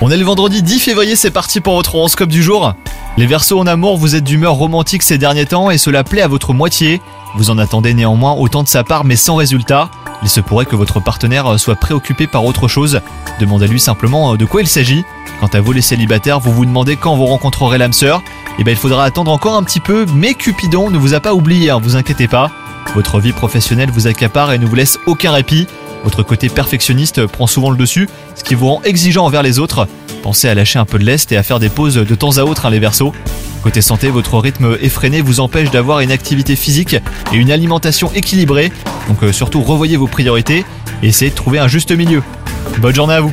On est le vendredi 10 février, c'est parti pour votre horoscope du jour. Les Verseaux en amour, vous êtes d'humeur romantique ces derniers temps et cela plaît à votre moitié. Vous en attendez néanmoins autant de sa part mais sans résultat. Il se pourrait que votre partenaire soit préoccupé par autre chose. Demandez-lui simplement de quoi il s'agit. Quant à vous les célibataires, vous vous demandez quand vous rencontrerez l'âme sœur. Eh bien il faudra attendre encore un petit peu, mais Cupidon ne vous a pas oublié, hein, vous inquiétez pas. Votre vie professionnelle vous accapare et ne vous laisse aucun répit. Votre côté perfectionniste prend souvent le dessus, ce qui vous rend exigeant envers les autres. Pensez à lâcher un peu de lest et à faire des pauses de temps à autre, hein, les versos. Côté santé, votre rythme effréné vous empêche d'avoir une activité physique et une alimentation équilibrée. Donc euh, surtout revoyez vos priorités et essayez de trouver un juste milieu. Bonne journée à vous